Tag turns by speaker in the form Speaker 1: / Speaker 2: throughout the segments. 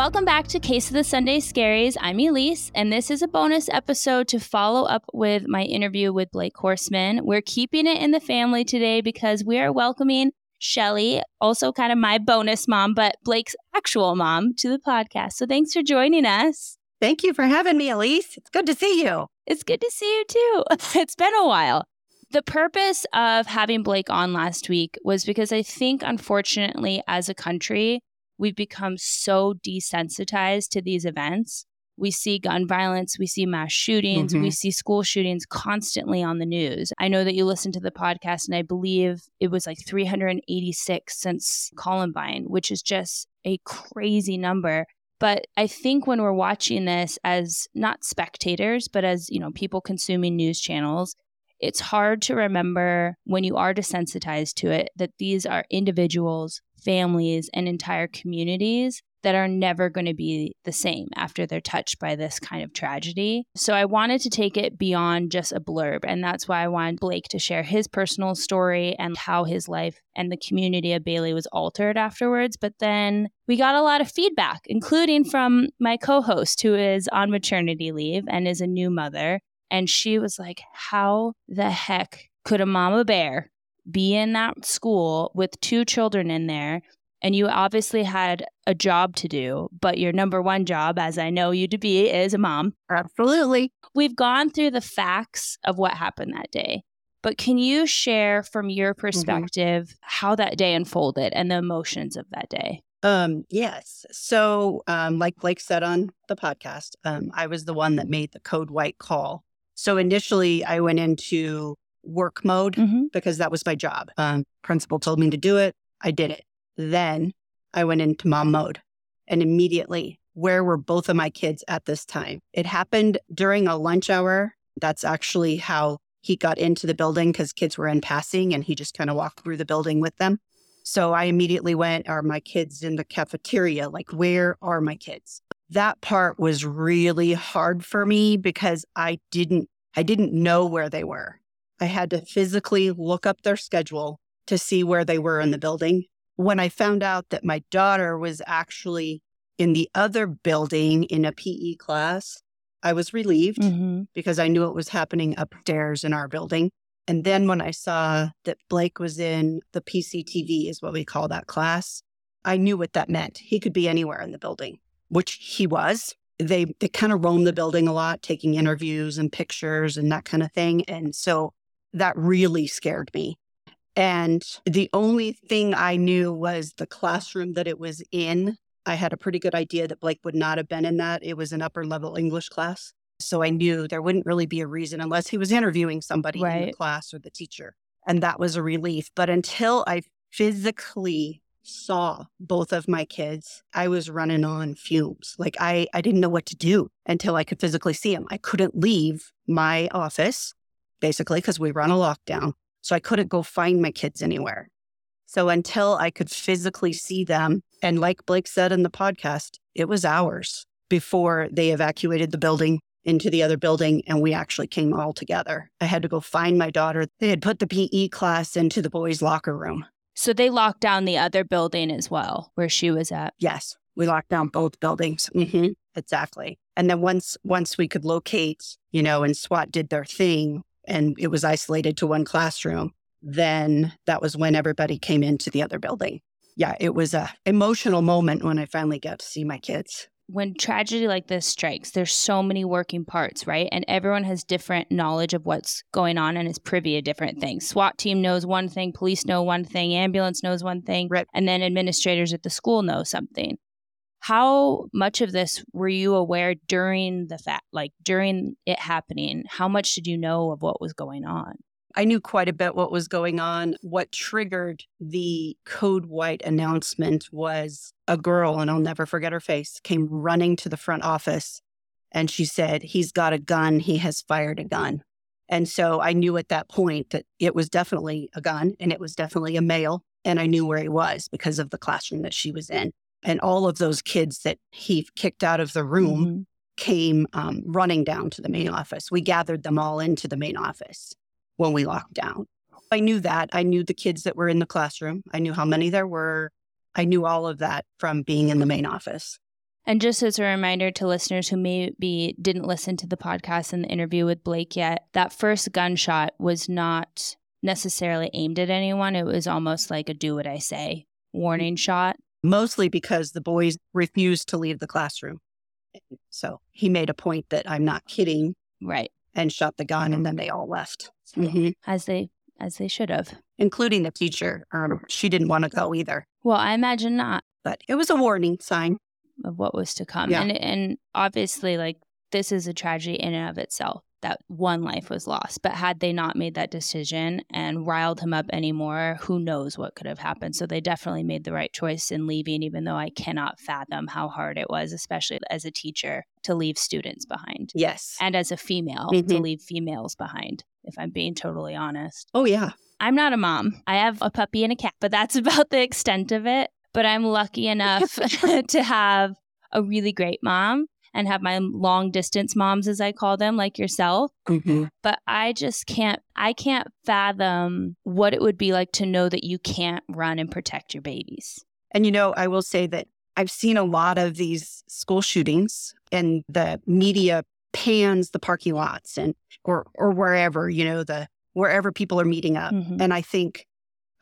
Speaker 1: Welcome back to Case of the Sunday Scaries. I'm Elyse, and this is a bonus episode to follow up with my interview with Blake Horstmann. We're keeping it in the family today because we are welcoming Shelly, also kind of my bonus mom, but Blake's actual mom, to the podcast. So thanks for joining us.
Speaker 2: Thank you for having me, Elyse. It's good to see you.
Speaker 1: It's good to see you too. It's been a while. The purpose of having Blake on last week was because I think, unfortunately, as a country, we've become so desensitized to these events. We see gun violence, we see mass shootings, mm-hmm. we see school shootings constantly on the news. I know that you listened to the podcast, and I believe it was like 386 since Columbine, which is just a crazy number. But I think when we're watching this as not spectators, but as, you know, people consuming news channels, it's hard to remember when you are desensitized to it that these are individuals, families, and entire communities that are never going to be the same after they're touched by this kind of tragedy. So I wanted to take it beyond just a blurb. And that's why I wanted Blake to share his personal story and how his life and the community of Bailey was altered afterwards. But then we got a lot of feedback, including from my co host, who is on maternity leave and is a new mother. And she was like, How the heck could a mama bear be in that school with two children in there? And you obviously had a job to do, but your number one job, as I know you to be, is a mom.
Speaker 2: Absolutely.
Speaker 1: We've gone through the facts of what happened that day. But can you share from your mm-hmm. perspective mm-hmm. how that day unfolded and the emotions of that day?
Speaker 2: Um, yes. So, um, like Blake said on the podcast, um, I was the one that made the code white call so initially, I went into work mode mm-hmm. because that was my job. Um, principal told me to do it. I did it. Then I went into mom mode and immediately, where were both of my kids at this time? It happened during a lunch hour. That's actually how he got into the building because kids were in passing and he just kind of walked through the building with them. So I immediately went, Are my kids in the cafeteria? Like, where are my kids? that part was really hard for me because I didn't I didn't know where they were. I had to physically look up their schedule to see where they were in the building. When I found out that my daughter was actually in the other building in a PE class, I was relieved mm-hmm. because I knew it was happening upstairs in our building. And then when I saw that Blake was in the PCTV, is what we call that class, I knew what that meant. He could be anywhere in the building which he was. They they kind of roamed the building a lot, taking interviews and pictures and that kind of thing. And so that really scared me. And the only thing I knew was the classroom that it was in. I had a pretty good idea that Blake would not have been in that. It was an upper level English class. So I knew there wouldn't really be a reason unless he was interviewing somebody right. in the class or the teacher. And that was a relief. But until I physically saw both of my kids, I was running on fumes. Like I, I didn't know what to do until I could physically see them. I couldn't leave my office, basically, because we were on a lockdown. So I couldn't go find my kids anywhere. So until I could physically see them, and like Blake said in the podcast, it was hours before they evacuated the building into the other building and we actually came all together. I had to go find my daughter. They had put the PE class into the boys' locker room.
Speaker 1: So they locked down the other building as well, where she was at.
Speaker 2: Yes, we locked down both buildings. Mm-hmm. Exactly. And then once once we could locate, you know, and SWAT did their thing, and it was isolated to one classroom, then that was when everybody came into the other building. Yeah, it was a emotional moment when I finally got to see my kids
Speaker 1: when tragedy like this strikes, there's so many working parts, right? And everyone has different knowledge of what's going on and is privy to different things. SWAT team knows one thing, police know one thing, ambulance knows one thing, right. and then administrators at the school know something. How much of this were you aware during the fact, like during it happening? How much did you know of what was going on?
Speaker 2: I knew quite a bit what was going on. What triggered the code white announcement was a girl, and I'll never forget her face, came running to the front office and she said, He's got a gun. He has fired a gun. And so I knew at that point that it was definitely a gun and it was definitely a male. And I knew where he was because of the classroom that she was in. And all of those kids that he kicked out of the room mm-hmm. came um, running down to the main office. We gathered them all into the main office when we locked down. I knew that. I knew the kids that were in the classroom. I knew how many there were. I knew all of that from being in the main office.
Speaker 1: And just as a reminder to listeners who maybe didn't listen to the podcast and the interview with Blake yet, that first gunshot was not necessarily aimed at anyone. It was almost like a do what I say warning shot.
Speaker 2: Mostly because the boys refused to leave the classroom. So he made a point that I'm not kidding.
Speaker 1: Right.
Speaker 2: And shot the gun and then they all left.
Speaker 1: Mm-hmm. As they as they should have.
Speaker 2: Including the teacher. Um, she didn't want to go either.
Speaker 1: Well, I imagine not.
Speaker 2: But it was a warning sign
Speaker 1: of what was to come. Yeah. And and obviously like this is a tragedy in and of itself that one life was lost. But had they not made that decision and riled him up anymore, who knows what could have happened. So they definitely made the right choice in leaving, even though I cannot fathom how hard it was, especially as a teacher, to leave students behind.
Speaker 2: Yes.
Speaker 1: And as a female, mm-hmm. to leave females behind, if I'm being totally honest.
Speaker 2: Oh, yeah.
Speaker 1: I'm not a mom. I have a puppy and a cat, but that's about the extent of it. But I'm lucky enough to have a really great mom and have my long distance moms, as I call them, like yourself. Mm-hmm. But I just can't, I can't fathom what it would be like to know that you can't run and protect your babies.
Speaker 2: And, you know, I will say that I've seen a lot of these school shootings and the media pans the parking lots and or or wherever, you know, the wherever people are meeting up. Mm-hmm. And I think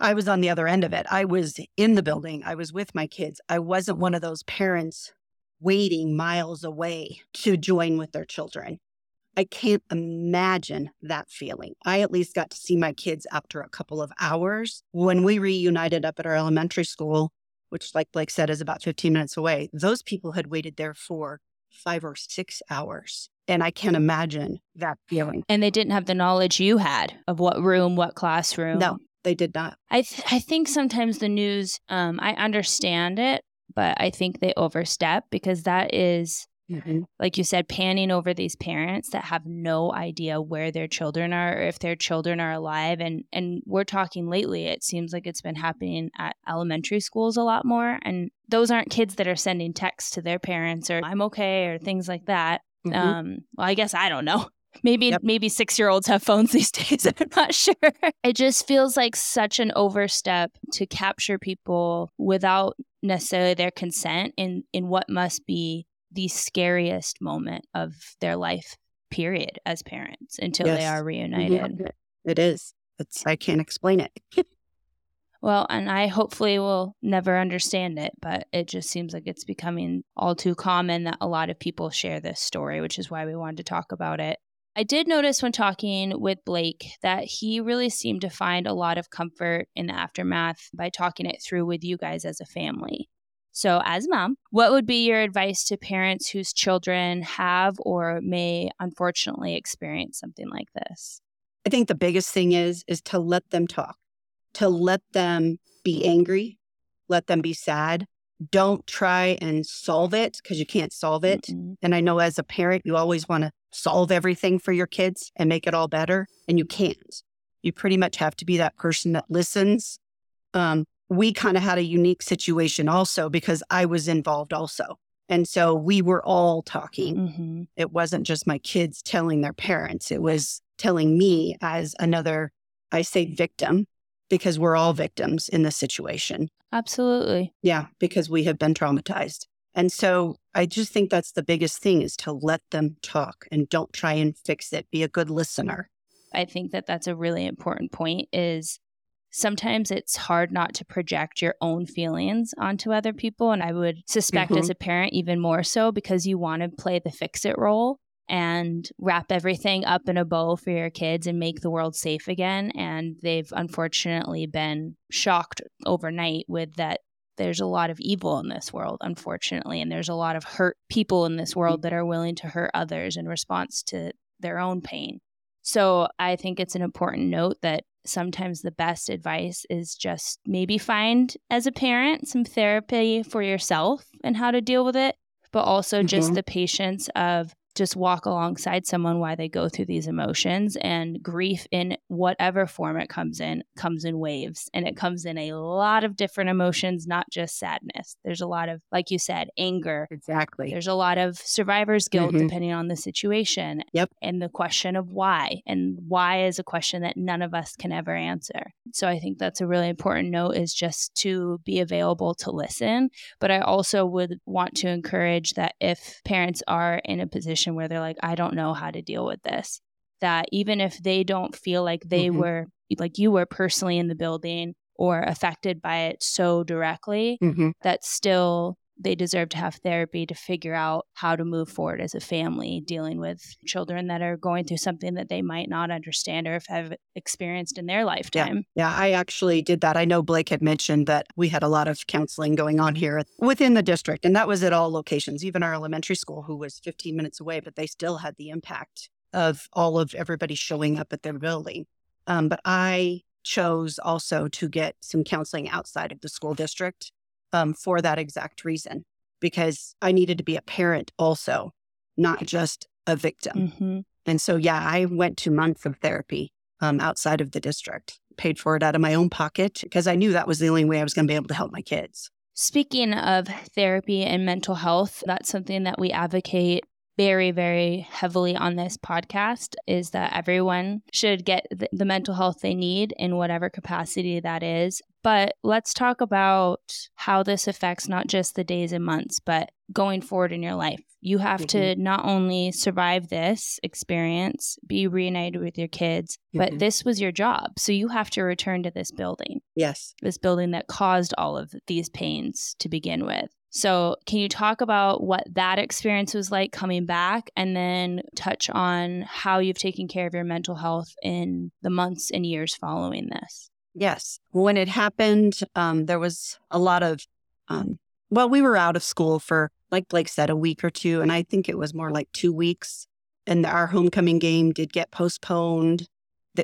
Speaker 2: I was on the other end of it. I was in the building. I was with my kids. I wasn't one of those parents waiting miles away to join with their children. I can't imagine that feeling. I at least got to see my kids after a couple of hours. When we reunited up at our elementary school, which, like Blake said, is about 15 minutes away, those people had waited there for five or six hours. And I can't imagine that feeling.
Speaker 1: And they didn't have the knowledge you had of what room, what classroom.
Speaker 2: No, they did not.
Speaker 1: I, th- I think sometimes the news, um, I understand it, but I think they overstep because that is, mm-hmm. like you said, panning over these parents that have no idea where their children are or if their children are alive. And and we're talking lately, it seems like it's been happening at elementary schools a lot more. And those aren't kids that are sending texts to their parents or I'm okay or things like that. Mm-hmm. Um, well, I guess I don't know. Maybe yep. maybe six year olds have phones these days. I'm not sure. It just feels like such an overstep to capture people without necessarily their consent in in what must be the scariest moment of their life period as parents until yes. they are reunited.
Speaker 2: Mm-hmm. It is. It's I can't explain it.
Speaker 1: well, and I hopefully will never understand it, but it just seems like it's becoming all too common that a lot of people share this story, which is why we wanted to talk about it. I did notice when talking with Blake that he really seemed to find a lot of comfort in the aftermath by talking it through with you guys as a family. So, as mom, what would be your advice to parents whose children have or may unfortunately experience something like this?
Speaker 2: I think the biggest thing is is to let them talk. To let them be angry, let them be sad, don't try and solve it because you can't solve it. Mm-hmm. And I know as a parent, you always want to solve everything for your kids and make it all better, and you can't. You pretty much have to be that person that listens. Um, we kind of had a unique situation also because I was involved also. And so we were all talking. Mm-hmm. It wasn't just my kids telling their parents, it was telling me as another, I say victim, because we're all victims in this situation.
Speaker 1: Absolutely.
Speaker 2: Yeah, because we have been traumatized. And so I just think that's the biggest thing is to let them talk and don't try and fix it. Be a good listener.
Speaker 1: I think that that's a really important point is sometimes it's hard not to project your own feelings onto other people and I would suspect mm-hmm. as a parent even more so because you want to play the fix it role and wrap everything up in a bow for your kids and make the world safe again. And they've unfortunately been shocked overnight with that there's a lot of evil in this world, unfortunately. And there's a lot of hurt people in this world that are willing to hurt others in response to their own pain. So I think it's an important note that sometimes the best advice is just maybe find as a parent some therapy for yourself and how to deal with it, but also mm-hmm. just the patience of just walk alongside someone while they go through these emotions and grief in whatever form it comes in comes in waves and it comes in a lot of different emotions not just sadness. There's a lot of like you said anger.
Speaker 2: Exactly.
Speaker 1: There's a lot of survivor's guilt mm-hmm. depending on the situation
Speaker 2: yep.
Speaker 1: and the question of why and why is a question that none of us can ever answer. So I think that's a really important note is just to be available to listen. But I also would want to encourage that if parents are in a position where they're like, I don't know how to deal with this, that even if they don't feel like they mm-hmm. were, like you were personally in the building or affected by it so directly, mm-hmm. that still they deserve to have therapy to figure out how to move forward as a family dealing with children that are going through something that they might not understand or have experienced in their lifetime.
Speaker 2: Yeah. yeah, I actually did that. I know Blake had mentioned that we had a lot of counseling going on here within the district, and that was at all locations, even our elementary school, who was 15 minutes away, but they still had the impact of all of everybody showing up at their building. Um, but I chose also to get some counseling outside of the school district um, for that exact reason, because I needed to be a parent also, not just a victim. Mm-hmm. And so, yeah, I went to months of therapy um, outside of the district, paid for it out of my own pocket because I knew that was the only way I was going to be able to help my kids.
Speaker 1: Speaking of therapy and mental health, that's something that we advocate very, very heavily on this podcast is that everyone should get the, mental health they need in whatever capacity that is. But let's talk about how this affects not just the days and months, but going forward in your life. You have mm-hmm. to not only survive this experience, be reunited with your kids, mm-hmm. but this was your job. So you have to return to this building.
Speaker 2: Yes.
Speaker 1: This building that caused all of these pains to begin with. So, can you talk about what that experience was like coming back and then touch on how you've taken care of your mental health in the months and years following this?
Speaker 2: Yes. When it happened, um, there was a lot of, um, well, we were out of school for, like Blake said, a week or two. And I think it was more like two weeks. And our homecoming game did get postponed.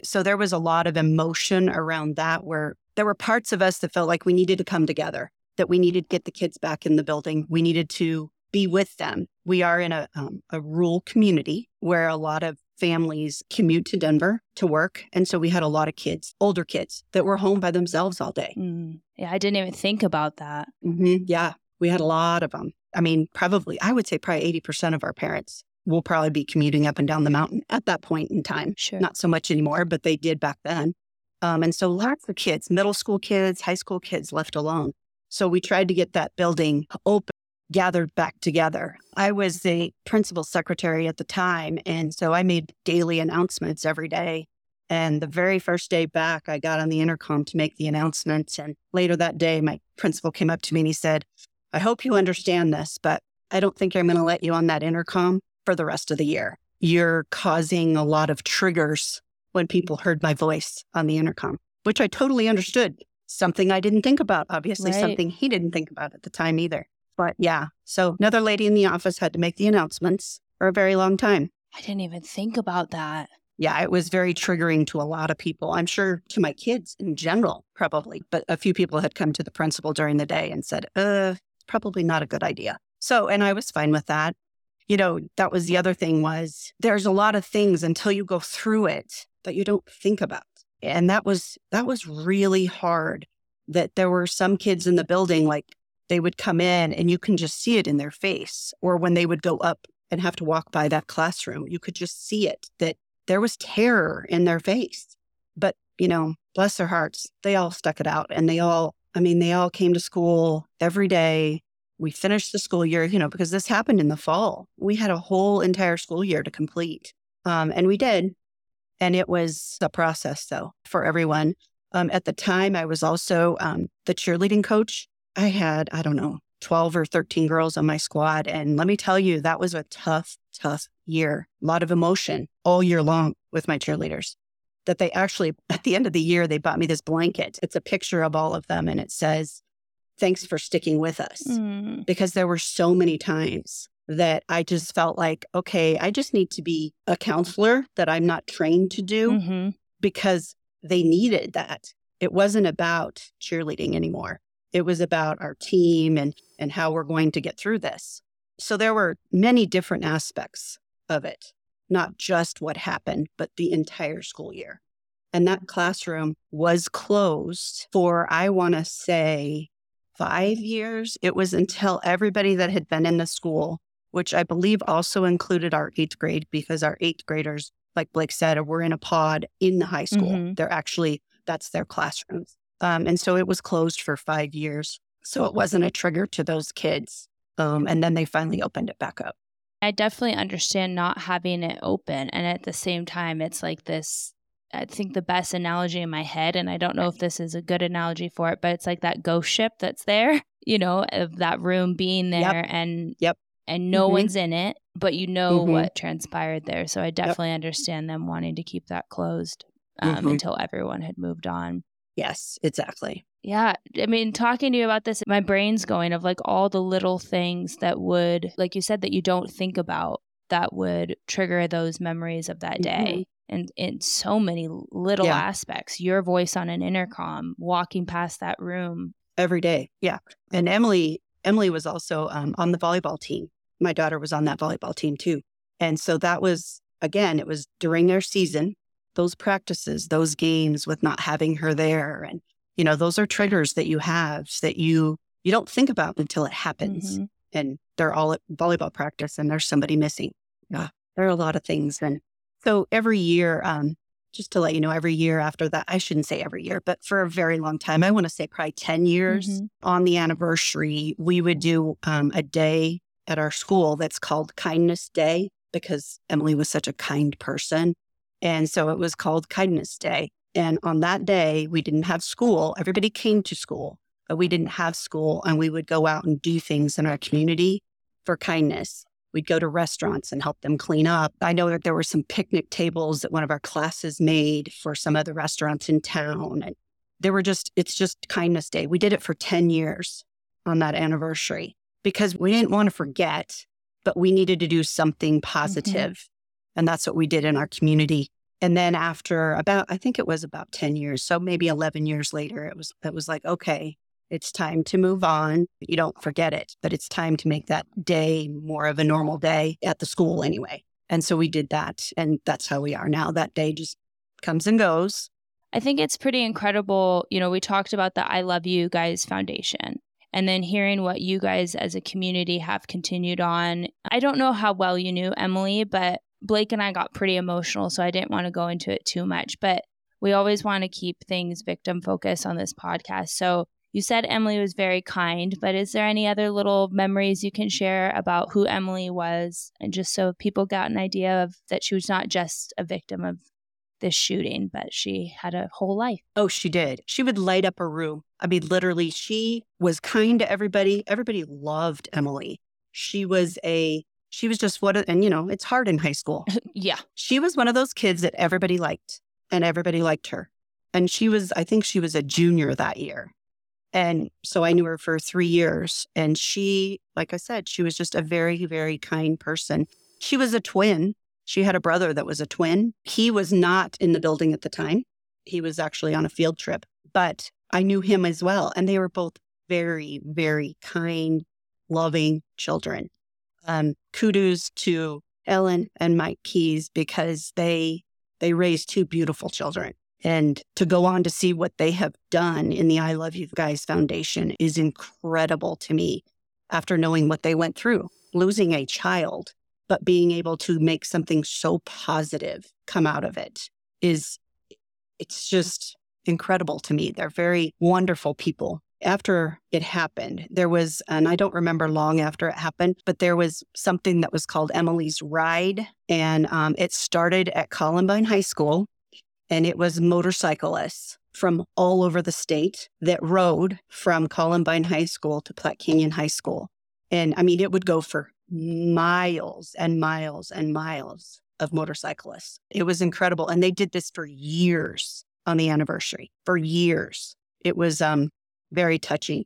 Speaker 2: So there was a lot of emotion around that where there were parts of us that felt like we needed to come together that we needed to get the kids back in the building. We needed to be with them. We are in a, um, a rural community where a lot of families commute to Denver to work. And so we had a lot of kids, older kids, that were home by themselves all day.
Speaker 1: Mm. Yeah, I didn't even think about that.
Speaker 2: Mm-hmm. Yeah, we had a lot of them. I mean, probably, I would say probably 80% of our parents will probably be commuting up and down the mountain at that point in time.
Speaker 1: Sure.
Speaker 2: Not so much anymore, but they did back then. Um, and so lots of kids, middle school kids, high school kids left alone. So we tried to get that building open, gathered back together. I was the principal secretary at the time. And so I made daily announcements every day. And the very first day back, I got on the intercom to make the announcements. And later that day, my principal came up to me and he said, I hope you understand this, but I don't think I'm going to let you on that intercom for the rest of the year. You're causing a lot of triggers when people heard my voice on the intercom, which I totally understood something I didn't think about, obviously, right. something he didn't think about at the time either. But yeah, so another lady in the office had to make the announcements for a very long time.
Speaker 1: I didn't even think about that.
Speaker 2: Yeah, it was very triggering to a lot of people. I'm sure to my kids in general, probably. But a few people had come to the principal during the day and said, uh, probably not a good idea. So, and I was fine with that. You know, that was the other thing was there's a lot of things until you go through it that you don't think about and that was that was really hard that there were some kids in the building like they would come in and you can just see it in their face or when they would go up and have to walk by that classroom you could just see it that there was terror in their face. But you know bless their hearts they all stuck it out and they all i mean they all came to school every day. We finished the school year you know because this happened in the fall. We had a whole entire school year to complete um, and we did and it was a process, though, for everyone. Um, at the time, I was also um, the cheerleading coach. I had, I don't know, 12 or 13 girls on my squad. And let me tell you, that was a tough, tough year. A lot of emotion all year long with my cheerleaders. That they actually, at the end of the year, they bought me this blanket. It's a picture of all of them and it says, Thanks for sticking with us. Mm. Because there were so many times that I just felt like, okay, I just need to be a counselor that I'm not trained to do mm-hmm. because they needed that. It wasn't about cheerleading anymore. It was about our team and, and how we're going to get through this. So there were many different aspects of it, not just what happened, but the entire school year. And that classroom was closed for, I want to say, five years. It was until everybody that had been in the school which I believe also included our eighth grade because our eighth graders, like Blake said, were in a pod in the high school. Mm-hmm. They're actually That's their classrooms. Um, and so it was closed for five years. So it wasn't a trigger to those kids. Um, and then they finally opened it back up.
Speaker 1: I definitely understand not having it open. And at the same time, it's like this I think the best analogy in my head, and I don't know if this is a good analogy for it, but it's like that ghost ship that's there, you know, of that room being there
Speaker 2: yep.
Speaker 1: and
Speaker 2: yep.
Speaker 1: And no mm-hmm. one's in it, but you know mm-hmm. what transpired there. So I definitely yep. understand them wanting to keep that closed um, mm-hmm. until everyone had moved on.
Speaker 2: Yes, exactly.
Speaker 1: Yeah. I mean, talking to you about this, my brain's going of like all the little things that would, like you said, that you don't think about that would trigger those memories of that day. Mm-hmm. And in so many little yeah. aspects, your voice on an intercom, walking past that room
Speaker 2: every day. Yeah. And Emily, Emily was also um, on the volleyball team. My daughter was on that volleyball team too. And so that was, again, it was during their season those practices, those games with not having her there. And, you know, those are triggers that you have that you, you don't think about until it happens. Mm-hmm. And they're all at volleyball practice and there's somebody missing. Yeah. There are a lot of things. And so every year, um, just to let you know, every year after that, I shouldn't say every year, but for a very long time, I want to say probably 10 years mm-hmm. on the anniversary, we would do um, a day at our school that's called Kindness Day because Emily was such a kind person. And so it was called Kindness Day. And on that day, we didn't have school. Everybody came to school, but we didn't have school. And we would go out and do things in our community for kindness. We'd go to restaurants and help them clean up. I know that there were some picnic tables that one of our classes made for some other restaurants in town. And there were just, it's just Kindness Day. We did it for 10 years on that anniversary because we didn't want to forget, but we needed to do something mm-hmm. positive. Mm-hmm. And that's what we did in our community. And then after about, I think it was about 10 years, so maybe 11 years later, it was, it was like, okay, it's time to move on. You don't forget it, but it's time to make that day more of a normal day at the school anyway. And so we did that. And that's how we are now. That day just comes and goes.
Speaker 1: I think it's pretty incredible. You know, we talked about the I Love You Guys Foundation and then hearing what you guys as a community have continued on. I don't know how well you knew Emily, but Blake and I got pretty emotional, so I didn't want to go into it too much, but we always want to keep things victim focused on this podcast. So you said Emily was very kind, but is there any other little memories you can share about who Emily was and just so people got an idea of that she was not just a victim of this shooting, but she had a whole life.
Speaker 2: Oh, she did. She would light up a room. I mean, literally, she was kind to everybody. Everybody loved Emily. She was a she was just what, and you know, it's hard in high school.
Speaker 1: yeah.
Speaker 2: She was one of those kids that everybody liked and everybody liked her. And she was, I think she was a junior that year. And so I knew her for three years. And she, like I said, she was just a very, very kind person. She was a twin. She had a brother that was a twin. He was not in the building at the time. He was actually on a field trip, but I knew him as well. And they were both very, very kind, loving children um, kudos to Ellen and Mike Keyes because they they raised two beautiful children. And to go on to see what they have done in the I Love You Guys Foundation is incredible to me after knowing what they went through, losing a child, but being able to make something so positive come out of it is it's just incredible to me. They're very wonderful people after it happened, there was, and I don't remember long after it happened, but there was something that was called Emily's Ride. And um, it started at Columbine High School, and it was motorcyclists from all over the state that rode from Columbine High School to Platte Canyon High School. And I mean, it would go for miles and miles and miles of motorcyclists. It was incredible. And they did this for years on the anniversary, for years. It was um, very touching.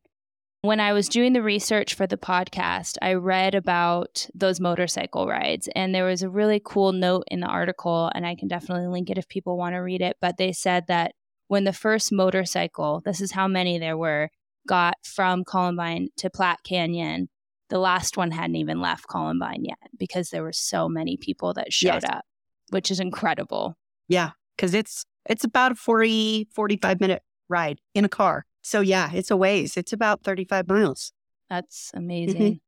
Speaker 1: When I was doing the research for the podcast, I read about those motorcycle rides, and there was a really cool note in the article, and I can definitely link it if people want to read it. But they said that when the first motorcycle, this is how many there were, got from Columbine to Platte Canyon, the last one hadn't even left Columbine yet because there were so many people that showed yes. up, which is incredible.
Speaker 2: Yeah, because it's it's about a 40, 45 minute ride in a car. So yeah, it's a ways. It's about 35 miles.
Speaker 1: That's amazing. Mm-hmm.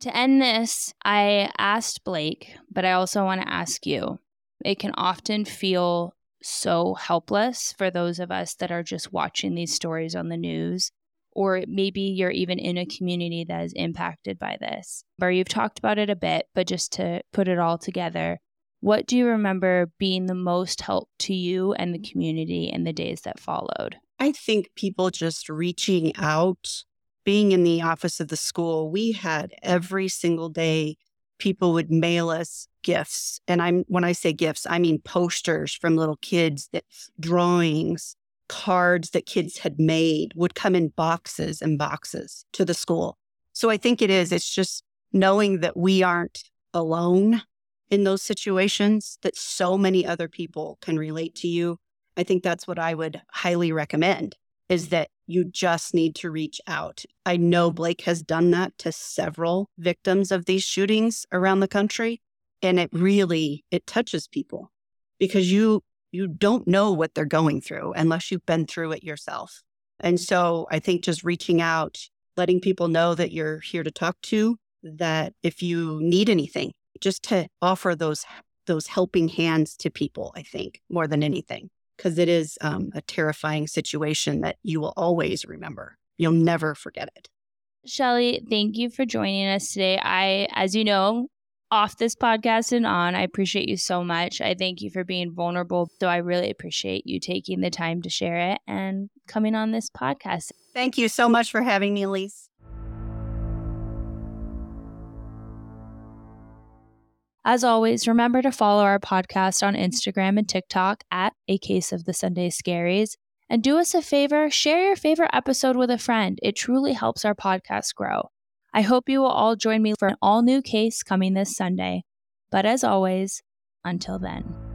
Speaker 1: To end this, I asked Blake, but I also want to ask you. It can often feel so helpless for those of us that are just watching these stories on the news. Or maybe you're even in a community that is impacted by this. Or you've talked about it a bit, but just to put it all together, what do you remember being the most help to you and the community in the days that followed?
Speaker 2: I think people just reaching out, being in the office of the school, we had every single day people would mail us gifts. And I'm when I say gifts, I mean posters from little kids that drawings, cards that kids had made would come in boxes and boxes to the school. So I think it is, it's just knowing that we aren't alone in those situations, that so many other people can relate to you. I think that's what I would highly recommend is that you just need to reach out. I know Blake has done that to several victims of these shootings around the country and it really it touches people because you you don't know what they're going through unless you've been through it yourself. And so I think just reaching out, letting people know that you're here to talk to, that if you need anything, just to offer those those helping hands to people, I think, more than anything because it is um, a terrifying situation that you will always remember. You'll never forget it.
Speaker 1: Shelly, thank you for joining us today. I, as you know, off this podcast and on, I appreciate you so much. I thank you for being vulnerable. So I really appreciate you taking the time to share it and coming on this podcast.
Speaker 2: Thank you so much for having me, Elyse.
Speaker 1: As always, remember to follow our podcast on Instagram and TikTok at A Case of the Sunday Scaries. And do us a favor, share your favorite episode with a friend. It truly helps our podcast grow. I hope you will all join me for an all new case coming this Sunday. But as always, until then.